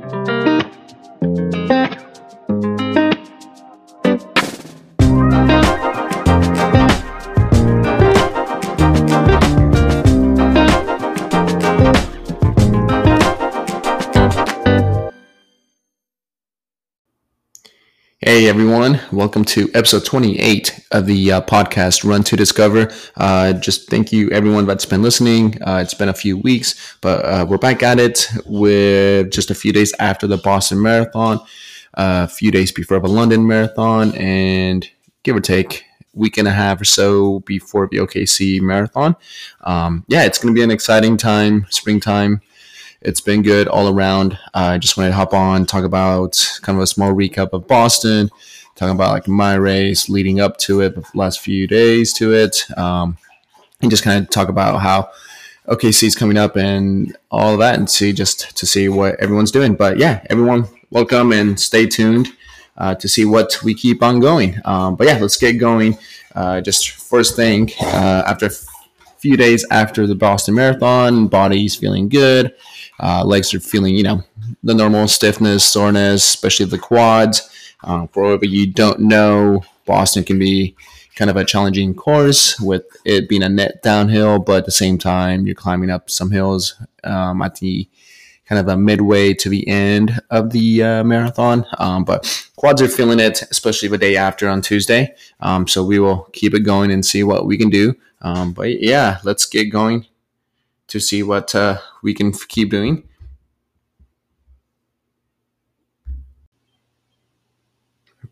Hey everyone, welcome to episode 28 of the uh, podcast Run to Discover. Uh, just thank you everyone that's been listening. Uh, it's been a few weeks, but uh, we're back at it with just a few days after the Boston Marathon, a few days before the London Marathon, and give or take week and a half or so before the OKC Marathon. Um, yeah, it's going to be an exciting time, springtime it's been good all around. I uh, just wanted to hop on, talk about kind of a small recap of Boston, talking about like my race leading up to it, the last few days to it, um, and just kind of talk about how OKC is coming up and all of that, and see just to see what everyone's doing. But yeah, everyone, welcome and stay tuned uh, to see what we keep on going. Um, but yeah, let's get going. Uh, just first thing, uh, after a few days after the Boston Marathon, body's feeling good. Uh, legs are feeling, you know, the normal stiffness, soreness, especially the quads. Um, for whatever you don't know, Boston can be kind of a challenging course with it being a net downhill, but at the same time, you're climbing up some hills um, at the kind of a midway to the end of the uh, marathon. Um, but quads are feeling it, especially the day after on Tuesday. Um, so we will keep it going and see what we can do. Um, but yeah, let's get going to see what uh, we can keep doing.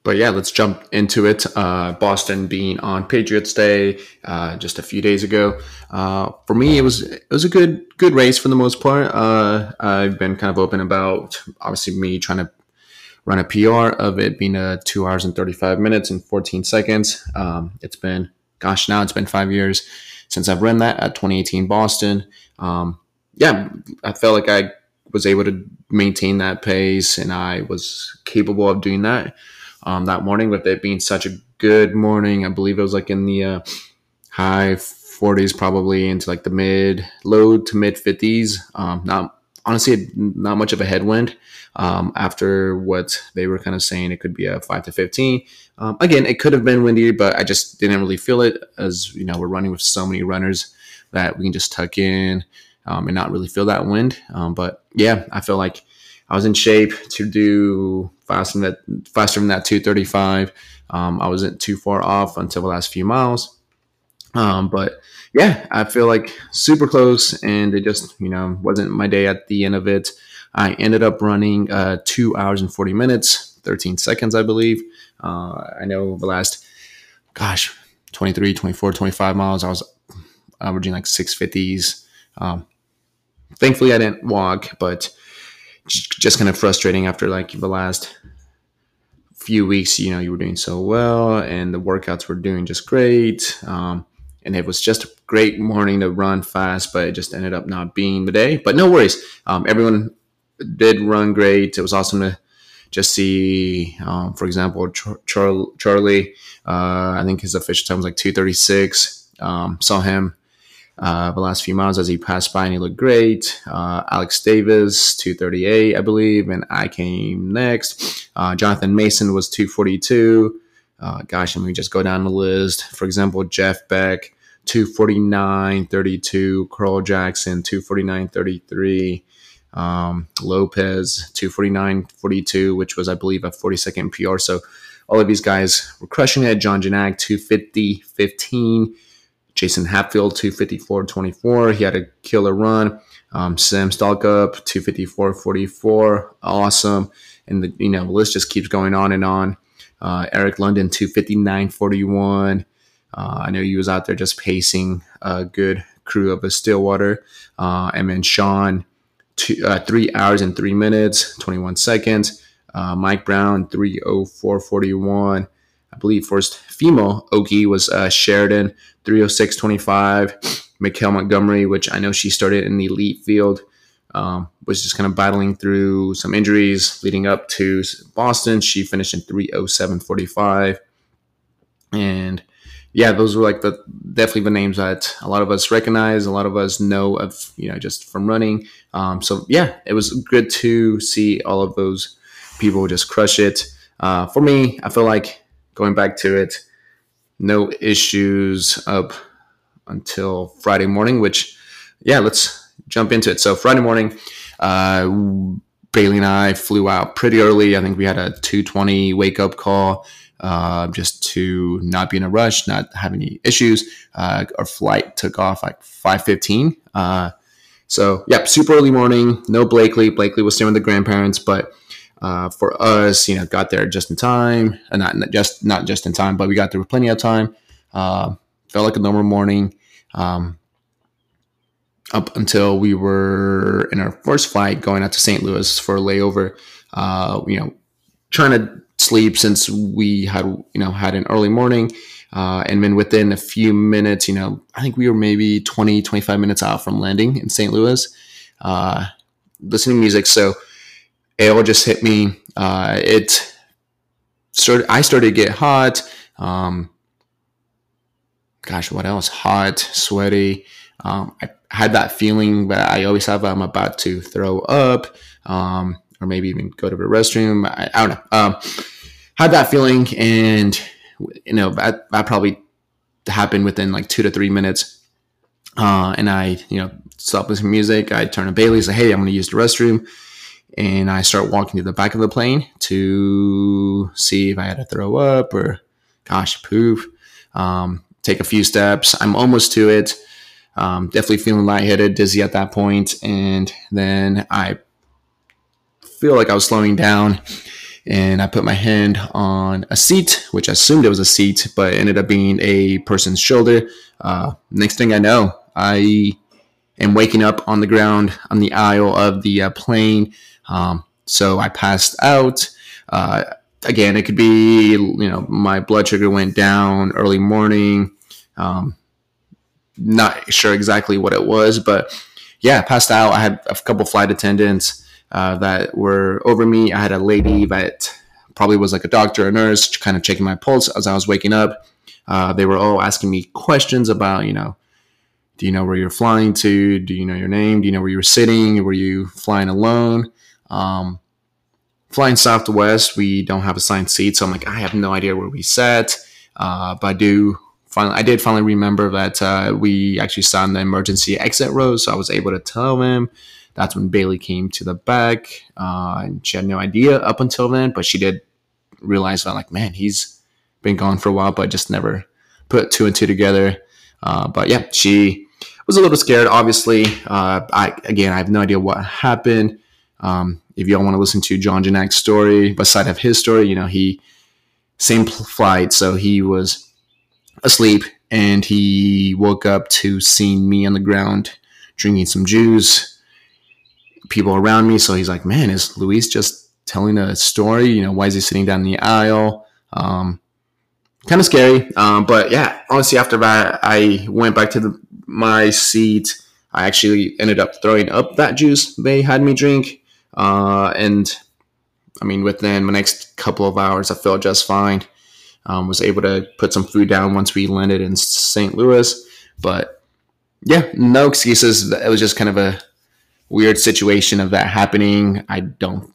But yeah, let's jump into it. Uh, Boston being on Patriots Day uh, just a few days ago. Uh, for me, it was it was a good good race for the most part. Uh, I've been kind of open about obviously me trying to run a PR of it being a two hours and thirty five minutes and fourteen seconds. Um, it's been gosh now it's been five years since I've run that at 2018 Boston um, yeah, I felt like I was able to maintain that pace and I was capable of doing that um, that morning with it being such a good morning. I believe it was like in the uh, high 40s, probably into like the mid, low to mid 50s. Um, not honestly, not much of a headwind. Um, after what they were kind of saying, it could be a five to 15. Um, again, it could have been windy, but I just didn't really feel it as, you know, we're running with so many runners that we can just tuck in um, and not really feel that wind. Um, but yeah, I feel like I was in shape to do faster than that, faster than that 235. Um, I wasn't too far off until the last few miles. Um, but yeah, I feel like super close, and it just you know wasn't my day at the end of it. I ended up running uh, two hours and 40 minutes, 13 seconds, I believe. Uh, I know the last, gosh, 23, 24, 25 miles, I was averaging like 650s. Um, thankfully, I didn't walk, but just kind of frustrating after like the last few weeks. You know, you were doing so well, and the workouts were doing just great. Um, and it was just a great morning to run fast, but it just ended up not being the day. But no worries. Um, everyone did run great. It was awesome to just see, um, for example, Char- Char- Charlie. Uh, I think his official time was like two thirty six. Um, saw him uh, the last few miles as he passed by and he looked great. Uh, Alex Davis, 238, I believe, and I came next. Uh, Jonathan Mason was 242. Uh, gosh, let me just go down the list. For example, Jeff Beck, 249, 32. Carl Jackson, 249, 33. Um, Lopez, 249, 42, which was, I believe, a 40 second PR. So all of these guys were crushing it. John Janak, 250, 15. Jason Hatfield, 254 24. He had a killer run. Um, Sam Stalkup, 254 44. Awesome. And the you know list just keeps going on and on. Uh, Eric London, 259 41. Uh, I know he was out there just pacing a good crew of a Stillwater. Uh, and then Sean, two, uh, three hours and three minutes, 21 seconds. Uh, Mike Brown, 304 41. I believe first female Okie was uh, Sheridan, 306.25. Mikhail Montgomery, which I know she started in the elite field, um, was just kind of battling through some injuries leading up to Boston. She finished in 307.45. And yeah, those were like the definitely the names that a lot of us recognize, a lot of us know of, you know, just from running. Um, so yeah, it was good to see all of those people just crush it. Uh, for me, I feel like going back to it, no issues up until Friday morning. Which, yeah, let's jump into it. So Friday morning, uh, Bailey and I flew out pretty early. I think we had a two twenty wake up call uh, just to not be in a rush, not have any issues. Uh, our flight took off like 5.15. Uh, so, yeah, super early morning. No Blakely. Blakely was staying with the grandparents, but uh, for us, you know, got there just in time. And not, not, just not just in time, but we got there with plenty of time. Uh, felt like a normal morning. Um, up until we were in our first flight going out to St. Louis for a layover, uh, you know, trying to sleep since we had you know had an early morning uh, and then within a few minutes you know i think we were maybe 20 25 minutes out from landing in st louis uh, listening to music so it all just hit me uh, it started i started to get hot um, gosh what else hot sweaty um, i had that feeling that i always have i'm about to throw up um, or maybe even go to the restroom. I, I don't know. Um, had that feeling, and you know that, that probably happened within like two to three minutes. Uh, and I, you know, stop listening to music. I turned to Bailey, say, "Hey, I'm going to use the restroom," and I start walking to the back of the plane to see if I had to throw up or, gosh, poop. Um, take a few steps. I'm almost to it. Um, definitely feeling lightheaded, dizzy at that point, and then I feel like I was slowing down and I put my hand on a seat, which I assumed it was a seat, but ended up being a person's shoulder. Uh, next thing I know, I am waking up on the ground on the aisle of the uh, plane. Um, so I passed out. Uh, again, it could be, you know, my blood sugar went down early morning. Um, not sure exactly what it was, but yeah, passed out. I had a couple flight attendants uh, that were over me. I had a lady that probably was like a doctor or nurse, kind of checking my pulse as I was waking up. Uh, they were all asking me questions about, you know, do you know where you're flying to? Do you know your name? Do you know where you were sitting? Were you flying alone? Um, flying Southwest, we don't have assigned seats, so I'm like, I have no idea where we sat. Uh, but I do finally, I did finally remember that uh, we actually sat in the emergency exit row, so I was able to tell them that's when Bailey came to the back, uh, and she had no idea up until then, but she did realize that, like, man, he's been gone for a while, but I just never put two and two together. Uh, but yeah, she was a little scared. Obviously, uh, I again, I have no idea what happened. Um, if y'all want to listen to John Janak's story, beside of his story, you know, he same flight, so he was asleep and he woke up to seeing me on the ground drinking some juice people around me. So he's like, man, is Luis just telling a story? You know, why is he sitting down in the aisle? Um, kind of scary. Um, but yeah, honestly, after that, I went back to the, my seat. I actually ended up throwing up that juice they had me drink. Uh, and I mean, within the next couple of hours, I felt just fine. Um, was able to put some food down once we landed in St. Louis. But yeah, no excuses. It was just kind of a weird situation of that happening. I don't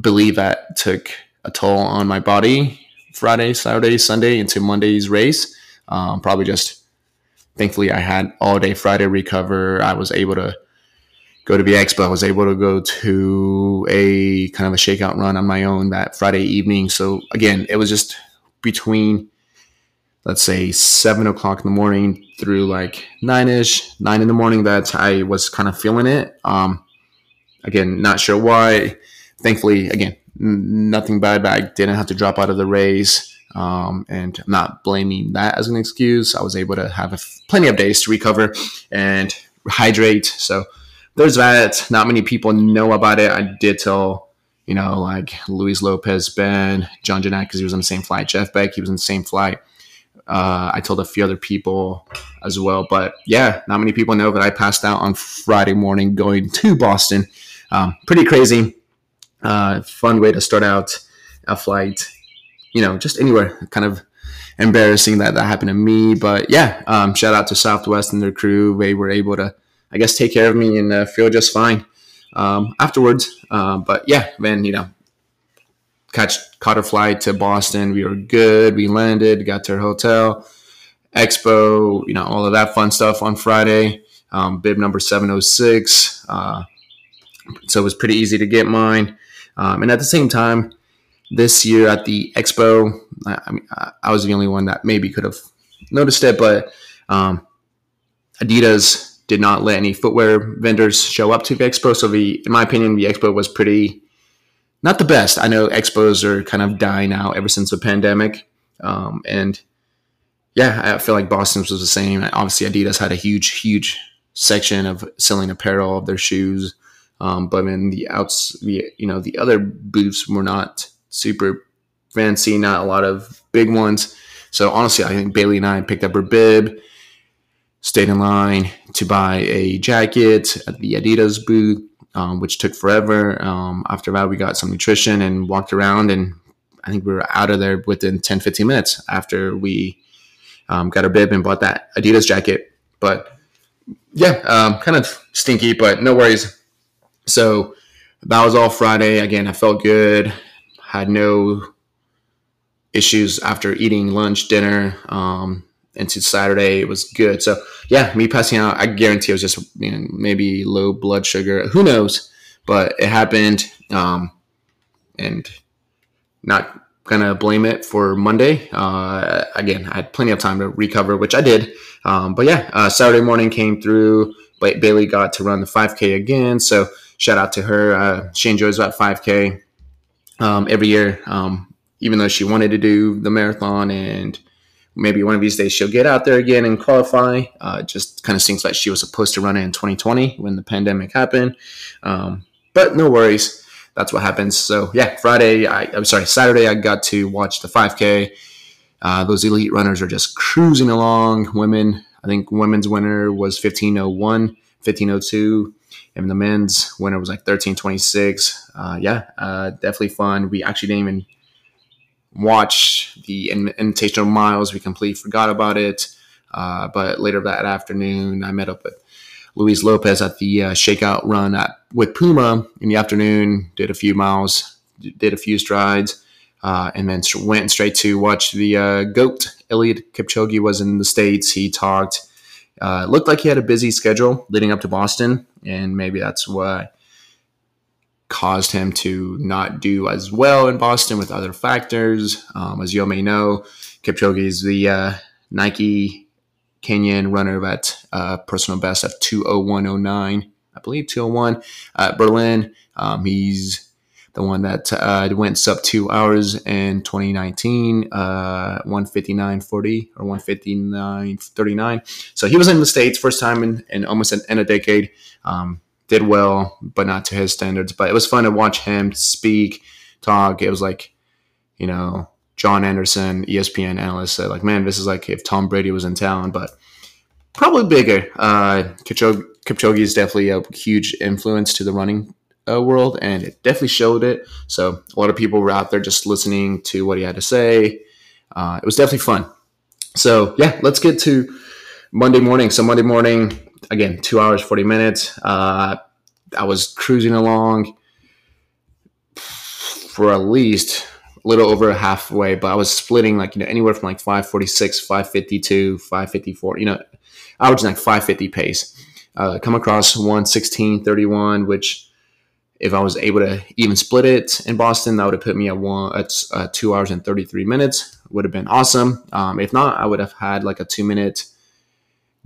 believe that took a toll on my body Friday, Saturday, Sunday into Monday's race. Um, probably just thankfully I had all day Friday recover. I was able to go to the expo. I was able to go to a kind of a shakeout run on my own that Friday evening. So again, it was just between let's say seven o'clock in the morning through like nine ish, nine in the morning that I was kind of feeling it. Um, again, not sure why. Thankfully, again, nothing bad, but I didn't have to drop out of the race. Um, and I'm not blaming that as an excuse. I was able to have plenty of days to recover and hydrate. So there's that. Not many people know about it. I did tell, you know, like Luis Lopez, Ben, John Janak, because he was on the same flight. Jeff Beck, he was on the same flight. Uh, I told a few other people as well. But yeah, not many people know that I passed out on Friday morning going to Boston. Um, pretty crazy. Uh, fun way to start out a flight. You know, just anywhere. Kind of embarrassing that that happened to me. But yeah, um, shout out to Southwest and their crew. They were able to, I guess, take care of me and uh, feel just fine um, afterwards. Uh, but yeah, then you know, catch caught a flight to Boston. We were good. We landed, got to our hotel, expo, you know, all of that fun stuff on Friday. Um, bib number seven oh six. Uh, so it was pretty easy to get mine. Um, and at the same time, this year at the expo, I, I mean, I was the only one that maybe could have noticed it, but um, Adidas did not let any footwear vendors show up to the expo. So the, in my opinion, the expo was pretty not the best. I know expos are kind of dying out ever since the pandemic, um, and yeah, I feel like Boston's was the same. Obviously, Adidas had a huge, huge section of selling apparel of their shoes, um, but in the outs, the you know the other booths were not super fancy, not a lot of big ones. So honestly, I think Bailey and I picked up her bib, stayed in line to buy a jacket at the Adidas booth, um, which took forever. Um, after that, we got some nutrition and walked around, and I think we were out of there within 10, 15 minutes after we um, got our bib and bought that Adidas jacket. But yeah, um, kind of stinky, but no worries. So that was all Friday. Again, I felt good. Had no issues after eating lunch, dinner, um, into Saturday. It was good. So yeah, me passing out, I guarantee it was just you know, maybe low blood sugar. Who knows? But it happened, um, and not gonna blame it for Monday. Uh, again, I had plenty of time to recover, which I did. Um, but yeah, uh, Saturday morning came through. But Bailey got to run the 5K again, so shout out to her. Uh, she enjoys that 5K um, every year, um, even though she wanted to do the marathon and maybe one of these days she'll get out there again and qualify. Uh, just kind of seems like she was supposed to run it in 2020 when the pandemic happened. Um, but no worries. That's what happens. So yeah, Friday, I, am sorry, Saturday, I got to watch the 5K. Uh, those elite runners are just cruising along. Women, I think women's winner was 1501, 1502. And the men's winner was like 1326. Uh, yeah, uh, definitely fun. We actually didn't even watch the Invitational Miles. We completely forgot about it. Uh, but later that afternoon, I met up with Luis Lopez at the uh, Shakeout Run at, with Puma in the afternoon. Did a few miles, did a few strides, uh, and then went straight to watch the uh, goat. Eliud Kipchoge was in the states. He talked. Uh, looked like he had a busy schedule leading up to Boston, and maybe that's why caused him to not do as well in Boston with other factors. Um, as you all may know, Kipchoge is the uh, Nike Kenyan runner at uh, personal best of 201.09, I believe 201 at Berlin. Um, he's the one that uh, went sub two hours in 2019, uh, 159.40 or 159.39. So he was in the States first time in, in almost an, in a decade. Um, did well, but not to his standards. But it was fun to watch him speak, talk. It was like, you know, John Anderson, ESPN analyst, said like, man, this is like if Tom Brady was in town, but probably bigger. Uh, Kipchoge, Kipchoge is definitely a huge influence to the running uh, world, and it definitely showed it. So a lot of people were out there just listening to what he had to say. Uh, it was definitely fun. So yeah, let's get to Monday morning. So Monday morning, again, two hours, 40 minutes. Uh, I was cruising along for at least a little over halfway, but I was splitting like, you know, anywhere from like 546, 552, 554, you know, I was averaging like 550 pace. Uh, come across 116.31, which if I was able to even split it in Boston, that would have put me at one at uh, two hours and 33 minutes. Would have been awesome. Um, if not, I would have had like a two minute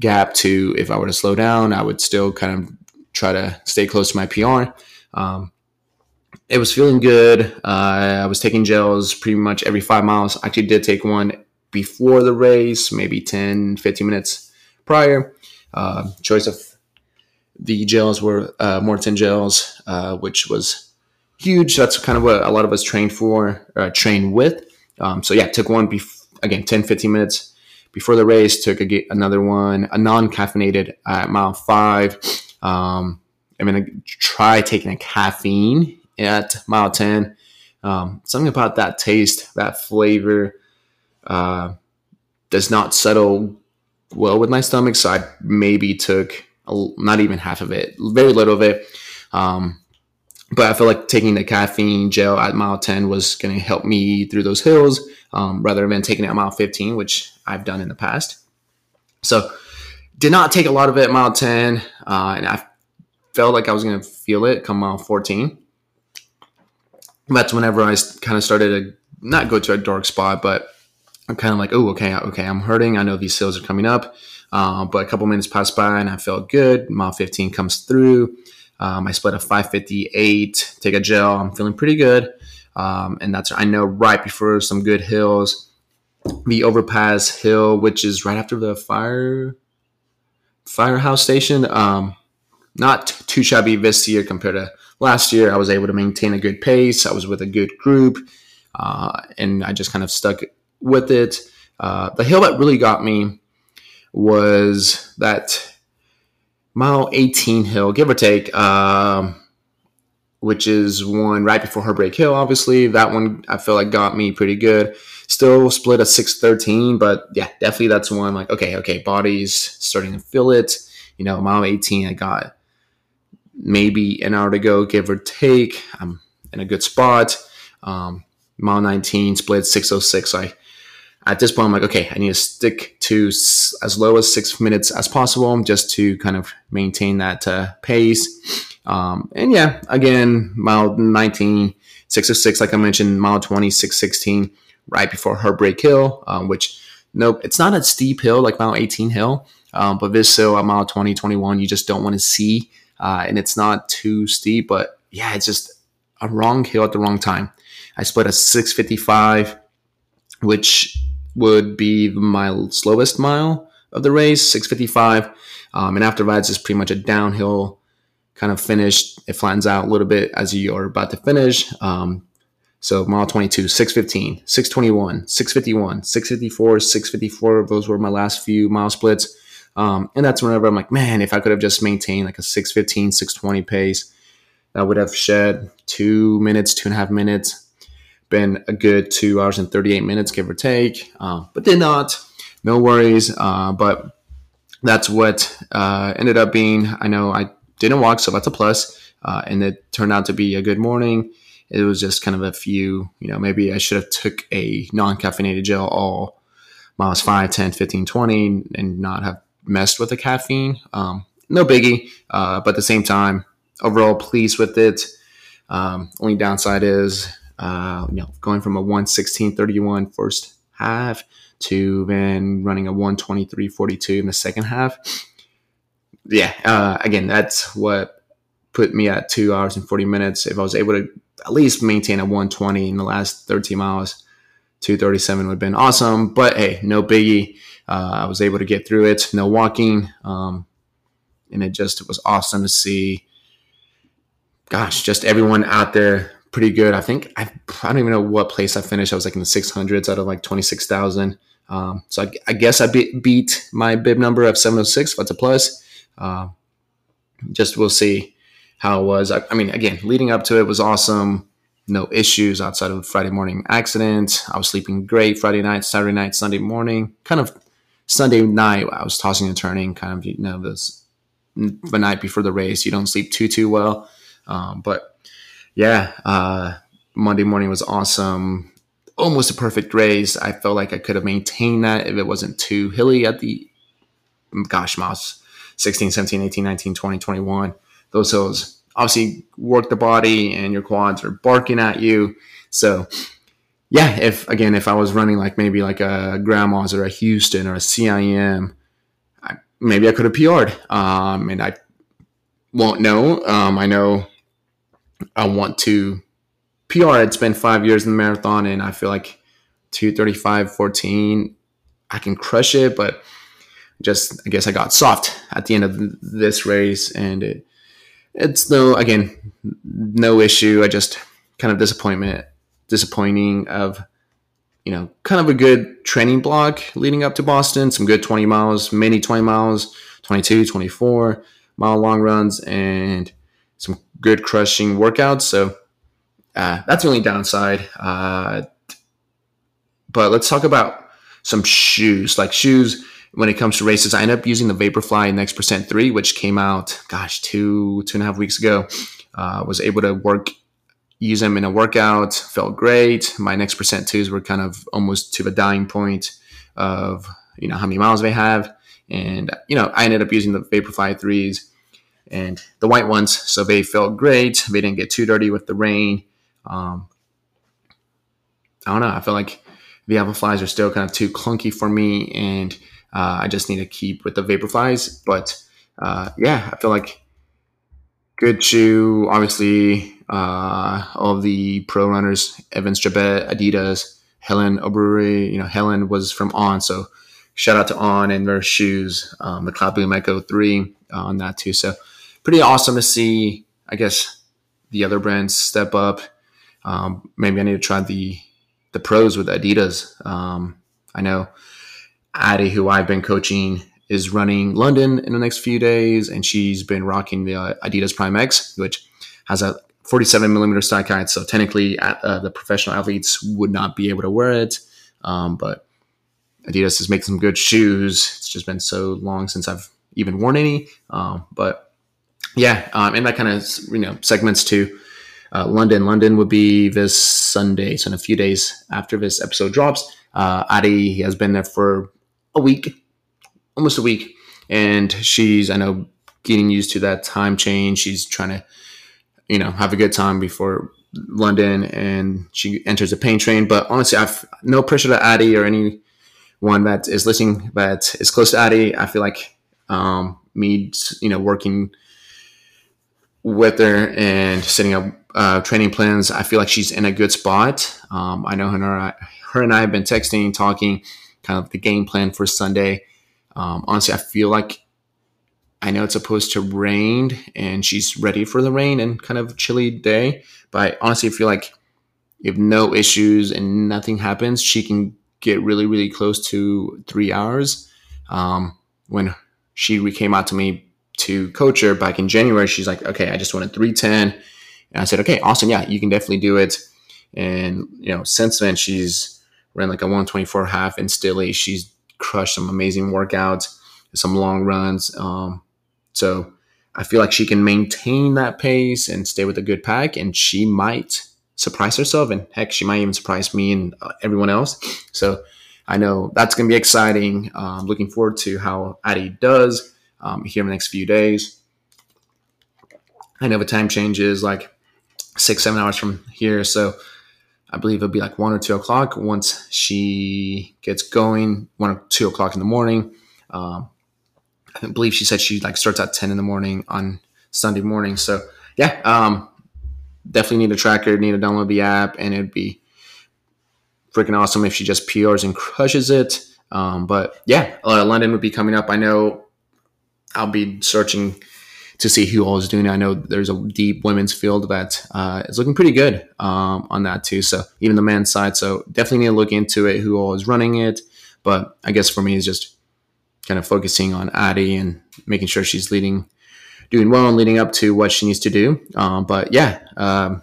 gap to if I were to slow down, I would still kind of try to stay close to my PR. Um, it was feeling good. Uh, I was taking gels pretty much every five miles. I actually did take one before the race, maybe 10, 15 minutes prior. Uh, choice of the gels were uh, Maurten gels, uh, which was huge. That's kind of what a lot of us trained for, uh, train with. Um, so yeah, took one bef- again, 10, 15 minutes before the race, took a, another one, a non-caffeinated at mile five. Um, I'm gonna try taking a caffeine at mile ten. Um, something about that taste, that flavor, uh, does not settle well with my stomach. So I maybe took a, not even half of it, very little of it. Um, but I feel like taking the caffeine gel at mile 10 was going to help me through those hills um, rather than taking it at mile 15, which I've done in the past. So, did not take a lot of it mile 10, uh, and I felt like I was going to feel it come mile 14. That's whenever I kind of started to not go to a dark spot, but I'm kind of like, oh, okay, okay, I'm hurting. I know these hills are coming up. Uh, but a couple minutes passed by and I felt good. Mile 15 comes through. Um, I split a 558, take a gel. I'm feeling pretty good. Um, and that's, I know, right before some good hills. The overpass hill, which is right after the fire firehouse station. Um, not too shabby this year compared to last year. I was able to maintain a good pace. I was with a good group, uh, and I just kind of stuck with it. Uh, the hill that really got me was that mile 18 hill, give or take, um, which is one right before Heartbreak Hill, obviously. That one I feel like got me pretty good. Still split a 613, but yeah, definitely that's one like, okay, okay, body's starting to feel it. You know, mile 18, I got maybe an hour to go, give or take. I'm in a good spot. Um, mile 19, split 606. I at this point, I'm like, okay, I need to stick to as low as six minutes as possible just to kind of maintain that uh, pace. Um, and yeah, again, mile 19, 606, like I mentioned, mile 20, 616, right before her Heartbreak Hill, um, which, nope, it's not a steep hill like mile 18 hill, um, but this hill at mile 20, 21, you just don't want to see. Uh, and it's not too steep, but yeah, it's just a wrong hill at the wrong time. I split a 655, which would be my slowest mile of the race, 655. Um, and after that, it's pretty much a downhill kind of finish. It flattens out a little bit as you're about to finish. Um, so mile 22, 615, 621, 651, 654, 654. Those were my last few mile splits. Um, and that's whenever I'm like, man, if I could have just maintained like a 615, 620 pace, that would have shed two minutes, two and a half minutes been a good two hours and 38 minutes, give or take, uh, but did not. No worries. Uh, but that's what uh, ended up being. I know I didn't walk, so that's a plus. Uh, and it turned out to be a good morning. It was just kind of a few, you know, maybe I should have took a non-caffeinated gel all miles 5, 10, 15, 20 and not have messed with the caffeine. Um, no biggie. Uh, but at the same time, overall pleased with it. Um, only downside is uh, you know, going from a 116.31 first half to then running a 123.42 in the second half. Yeah, uh, again, that's what put me at two hours and 40 minutes. If I was able to at least maintain a 120 in the last 13 miles, 237 would have been awesome. But hey, no biggie. Uh, I was able to get through it, no walking. Um, and it just was awesome to see, gosh, just everyone out there pretty good. I think I, I don't even know what place I finished. I was like in the 600s out of like 26,000. Um, so I, I, guess I be, beat my bib number of 706. That's a plus. Uh, just we'll see how it was. I, I, mean, again, leading up to it was awesome. No issues outside of Friday morning accident. I was sleeping great Friday night, Saturday night, Sunday morning. Kind of Sunday night, I was tossing and turning. Kind of you know this the night before the race. You don't sleep too too well, um, but yeah, uh, Monday morning was awesome. Almost a perfect race. I felt like I could have maintained that if it wasn't too hilly at the, gosh, miles 16, 17, 18, 19, 20, 21. Those hills obviously work the body and your quads are barking at you. So, yeah, if again, if I was running like maybe like a Grandma's or a Houston or a CIM, I, maybe I could have PR'd. Um, and I won't know. Um, I know I want to PR. It's been five years in the marathon, and I feel like 235, 14, I can crush it, but just I guess I got soft at the end of this race, and it it's no again no issue. I just kind of disappointment, disappointing of you know kind of a good training block leading up to Boston. Some good 20 miles, many 20 miles, 22, 24 mile long runs, and some good crushing workouts. So uh, that's the only downside. Uh, but let's talk about some shoes, like shoes when it comes to races. I end up using the Vaporfly Next Percent 3, which came out, gosh, two, two and a half weeks ago. Uh, was able to work, use them in a workout, felt great. My Next Percent 2s were kind of almost to the dying point of, you know, how many miles they have. And, you know, I ended up using the Vaporfly 3s and the white ones. So they felt great. They didn't get too dirty with the rain. Um, I don't know. I feel like the Alphaflys are still kind of too clunky for me, and uh, I just need to keep with the Vaporflies. But uh, yeah, I feel like good shoe. Obviously, uh, all the pro runners, Evans Chebet, Adidas, Helen Obiri. You know, Helen was from On, so shout out to On and their shoes, um, the Cloudboom Echo 3 uh, on that too. So pretty awesome to see, I guess, the other brands step up. Um, maybe I need to try the the pros with Adidas. Um, I know Addie, who I've been coaching, is running London in the next few days, and she's been rocking the uh, Adidas Prime X, which has a 47 millimeter stack height. So technically, uh, the professional athletes would not be able to wear it. Um, but Adidas is making some good shoes. It's just been so long since I've even worn any. Um, but yeah, um, and that kind of you know segments to uh, London. London would be this Sunday, so in a few days after this episode drops. Uh, Adi has been there for a week, almost a week, and she's I know getting used to that time change. She's trying to you know have a good time before London, and she enters the pain train. But honestly, I've no pressure to Adi or anyone that is listening that is close to Adi. I feel like um, me, you know, working with her and setting up uh, training plans. I feel like she's in a good spot. Um, I know her and, I, her and I have been texting, talking, kind of the game plan for Sunday. Um, honestly, I feel like I know it's supposed to rain and she's ready for the rain and kind of chilly day. But I honestly feel like if no issues and nothing happens, she can get really, really close to three hours. Um, when she came out to me to coach her back in January, she's like, okay, I just wanted 310. And I said, okay, awesome. Yeah, you can definitely do it. And, you know, since then, she's ran like a 124 half in Stilley. She's crushed some amazing workouts, some long runs. Um, so I feel like she can maintain that pace and stay with a good pack, and she might surprise herself. And heck, she might even surprise me and uh, everyone else. So I know that's going to be exciting. Um, looking forward to how Addie does um, here in the next few days. I know the time changes like six, seven hours from here. So I believe it'll be like one or two o'clock once she gets going, one or two o'clock in the morning. Um, I believe she said she like starts at 10 in the morning on Sunday morning. So yeah, um, definitely need a tracker, need to download the app and it'd be freaking awesome if she just PRs and crushes it. Um, but yeah, uh, London would be coming up. I know I'll be searching to see who all is doing. I know there's a deep women's field that uh, is looking pretty good um, on that too. So even the men's side. So definitely need to look into it. Who all is running it? But I guess for me, is just kind of focusing on Addie and making sure she's leading, doing well and leading up to what she needs to do. Um, but yeah, um,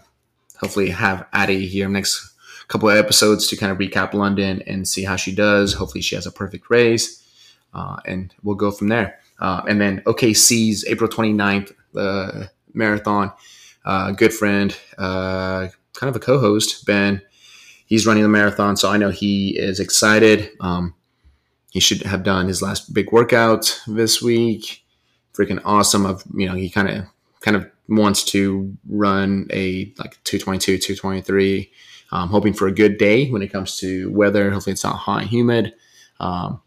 hopefully have Addie here next couple of episodes to kind of recap London and see how she does. Hopefully she has a perfect race, uh, and we'll go from there. Uh, and then OKC's April 29th uh, marathon. Uh, good friend, uh, kind of a co-host, Ben. He's running the marathon, so I know he is excited. Um, he should have done his last big workout this week. Freaking awesome! Of you know, he kind of kind of wants to run a like 222, 223. Um, hoping for a good day when it comes to weather. Hopefully, it's not hot and humid. Um,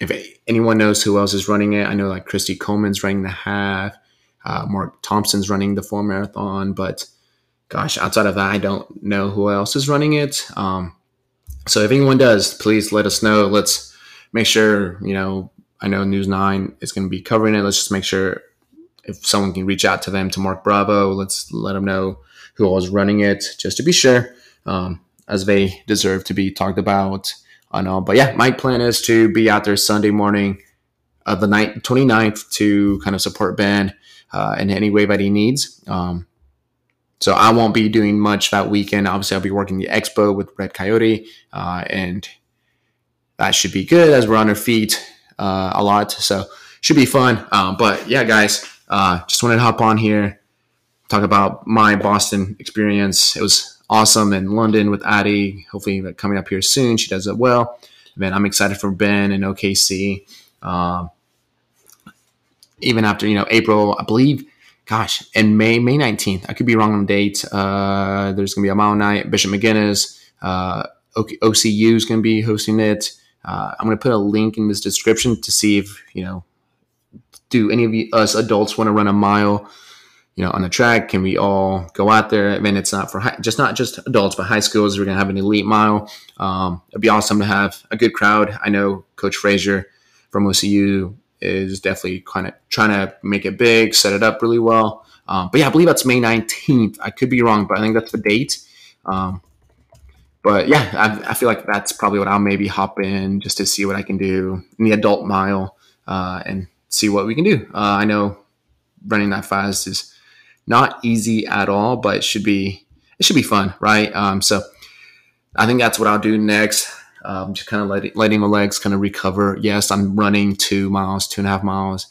if anyone knows who else is running it, I know like Christy Coleman's running the half, uh, Mark Thompson's running the full marathon, but gosh, outside of that, I don't know who else is running it. Um, so if anyone does, please let us know. Let's make sure, you know, I know News 9 is going to be covering it. Let's just make sure if someone can reach out to them, to Mark Bravo, let's let them know who is running it, just to be sure, um, as they deserve to be talked about on all. But yeah, my plan is to be out there Sunday morning of the night 29th to kind of support Ben uh, in any way that he needs. Um, so I won't be doing much that weekend. Obviously, I'll be working the expo with Red Coyote uh, and that should be good as we're on our feet uh, a lot. So should be fun. Um, but yeah, guys, uh, just wanted to hop on here, talk about my Boston experience. It was awesome in London with Addie. Hopefully, coming up here soon. She does it well. Man, I'm excited for Ben and OKC. Um, even after you know April, I believe. Gosh, in May, May 19th, I could be wrong on the date. Uh, there's gonna be a mile night. Bishop McGuinness, uh, OCU is gonna be hosting it. Uh, I'm gonna put a link in this description to see if you know, do any of you, us adults want to run a mile, you know, on the track? Can we all go out there? I mean, it's not for high, just not just adults, but high schools. We're gonna have an elite mile. Um, it'd be awesome to have a good crowd. I know Coach Frazier from OCU is definitely kind of trying to make it big, set it up really well. Um, but yeah, I believe that's May 19th. I could be wrong, but I think that's the date. Um, but yeah, I, I, feel like that's probably what I'll maybe hop in just to see what I can do in the adult mile uh, and see what we can do. Uh, I know running that fast is not easy at all, but it should be it should be fun, right? Um, so I think that's what I'll do next um, just kind of letting, letting the legs kind of recover. Yes, I'm running two miles, two and a half miles,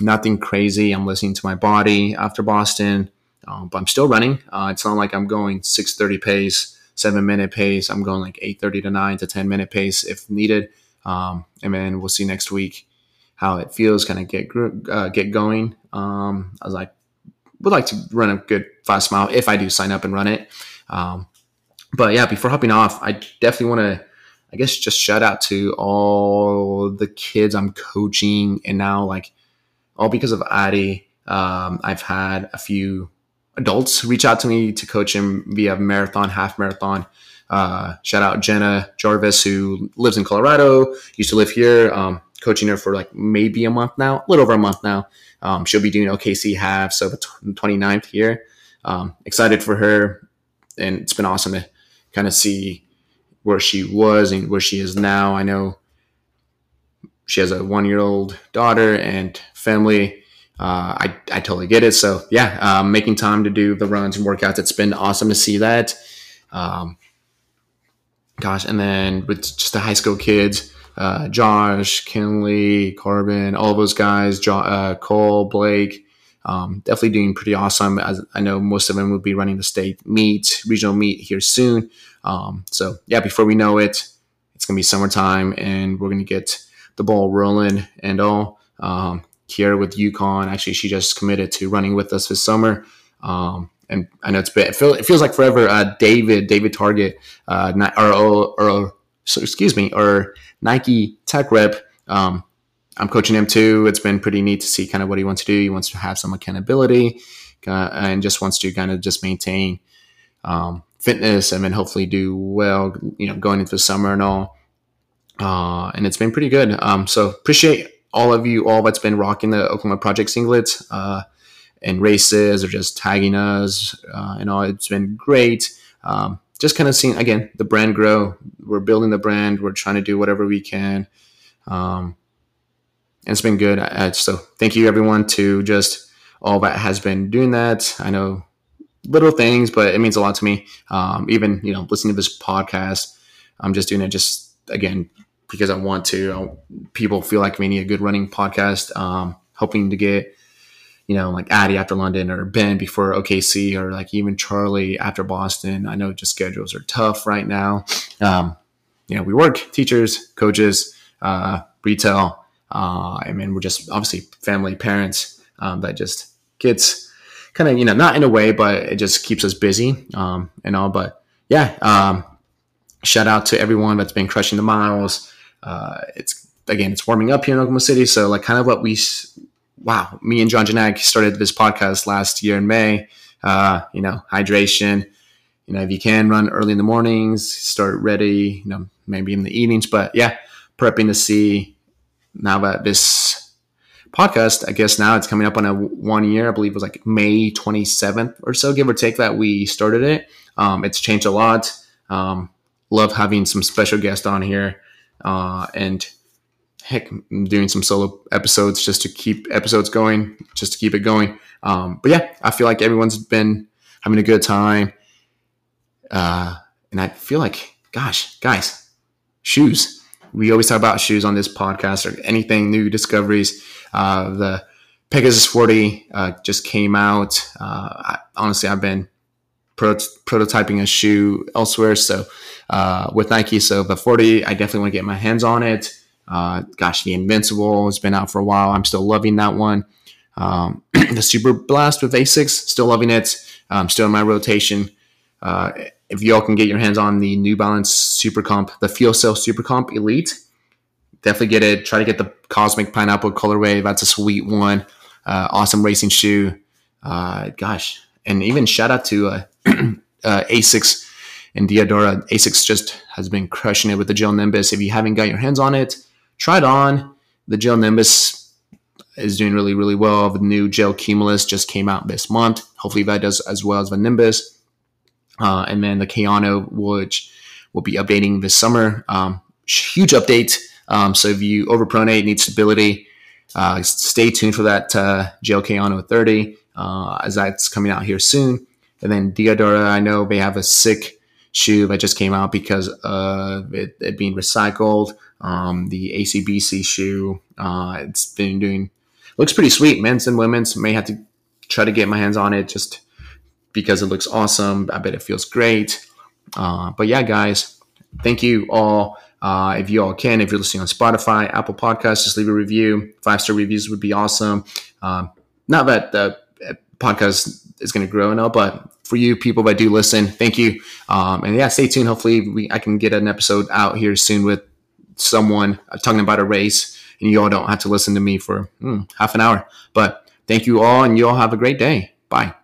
nothing crazy. I'm listening to my body after Boston, um, but I'm still running. Uh, it's not like I'm going 6:30 pace, seven minute pace. I'm going like 8:30 to nine to 10 minute pace if needed. Um, and then we'll see next week how it feels. Kind of get uh, get going. Um, I was like, would like to run a good fast mile if I do sign up and run it. Um, but yeah, before hopping off, I definitely want to I guess just shout out to all the kids I'm coaching, and now like all because of Addie, um, I've had a few adults reach out to me to coach him via marathon, half marathon. Uh, shout out Jenna Jarvis, who lives in Colorado, used to live here. Um, coaching her for like maybe a month now, a little over a month now. Um, she'll be doing OKC half, so the 29th here. Um, excited for her, and it's been awesome to kind of see where she was and where she is now. I know she has a one year old daughter and family. Uh, I, I totally get it. So, yeah, um, making time to do the runs and workouts, it's been awesome to see that. Um, gosh, and then with just the high school kids, uh, Josh, Kinley, Carbon, all those guys, uh, Cole, Blake, um, definitely doing pretty awesome. As I know most of them will be running the state meet, regional meet here soon. Um, so yeah, before we know it, it's gonna be summertime, and we're gonna get the ball rolling and all. Um, here with UConn, actually, she just committed to running with us this summer. Um, and I know it's been, it, feel, it feels like forever. Uh, David, David Target, uh, or, or, or so excuse me, or Nike Tech Rep. Um, I'm coaching him too. It's been pretty neat to see kind of what he wants to do. He wants to have some accountability uh, and just wants to kind of just maintain um, fitness and then hopefully do well, you know, going into the summer and all. Uh, and it's been pretty good. Um, so appreciate all of you, all that's been rocking the Oklahoma Project singlets uh, and races or just tagging us uh, and all. It's been great. Um, just kind of seeing again the brand grow. We're building the brand. We're trying to do whatever we can. Um, and it's been good. Uh, so thank you everyone to just all that has been doing that. I know little things, but it means a lot to me. Um, even you know, listening to this podcast, I'm just doing it just again because I want to. I, people feel like we need a good running podcast. Um, hoping to get you know like Addie after London or Ben before OKC or like even Charlie after Boston. I know just schedules are tough right now. Um, you know, we work teachers, coaches, uh, retail. Uh, I mean, we're just obviously family, parents um, that just kids kind of you know not in a way, but it just keeps us busy um, and all. But yeah, um, shout out to everyone that's been crushing the miles. Uh, it's again, it's warming up here in Oklahoma City, so like kind of what we wow, me and John Janak started this podcast last year in May. Uh, you know, hydration. You know, if you can run early in the mornings, start ready. You know, maybe in the evenings, but yeah, prepping to see now that this podcast. I guess now it's coming up on a one year. I believe it was like May 27th or so, give or take, that we started it. Um, it's changed a lot. Um, love having some special guests on here. Uh, and heck, I'm doing some solo episodes just to keep episodes going, just to keep it going. Um, but yeah, I feel like everyone's been having a good time. Uh, and I feel like, gosh, guys, shoes. we always talk about shoes on this podcast or anything new discoveries. Uh, the Pegasus 40 uh, just came out. Uh, I, honestly, I've been prototyping a shoe elsewhere, so uh, with Nike. So the 40, I definitely want to get my hands on it. Uh, gosh, the Invincible has been out for a while. I'm still loving that one. Um, the Super Blast with Asics, still loving it. Um, still in my rotation. Uh, if y'all can get your hands on the New Balance Super Comp, the FuelCell Super Comp Elite, definitely get it. Try to get the Cosmic Pineapple colorway. That's a sweet one. Uh, awesome racing shoe. Uh, gosh, and even shout out to uh, uh Asics and Diadora. Asics just has been crushing it with the Gel Nimbus. If you haven't got your hands on it, it on. The Gel Nimbus is doing really, really well. The new Gel Cumulus just came out this month. Hopefully that does as well as the Nimbus. Uh, and then the Kayano, which will be updating this summer. Um, huge update. Um, so if you overpronate, need stability, uh, stay tuned for that uh, Gel Kayano 30 uh, as that's coming out here soon. And then Diadora, I know they have a sick shoe that just came out because of it, it being recycled. Um, the ACBC shoe, uh, it's been doing looks pretty sweet. Men's and women's may have to try to get my hands on it just because it looks awesome. I bet it feels great. Uh, but yeah, guys, thank you all. Uh, if you all can, if you're listening on Spotify, Apple Podcasts, just leave a review. Five star reviews would be awesome. Um, not that the podcast is going to grow and but for you people that do listen, thank you. Um, and yeah, stay tuned. Hopefully, we I can get an episode out here soon with someone talking about a race, and you all don't have to listen to me for hmm, half an hour. But thank you all, and you all have a great day. Bye.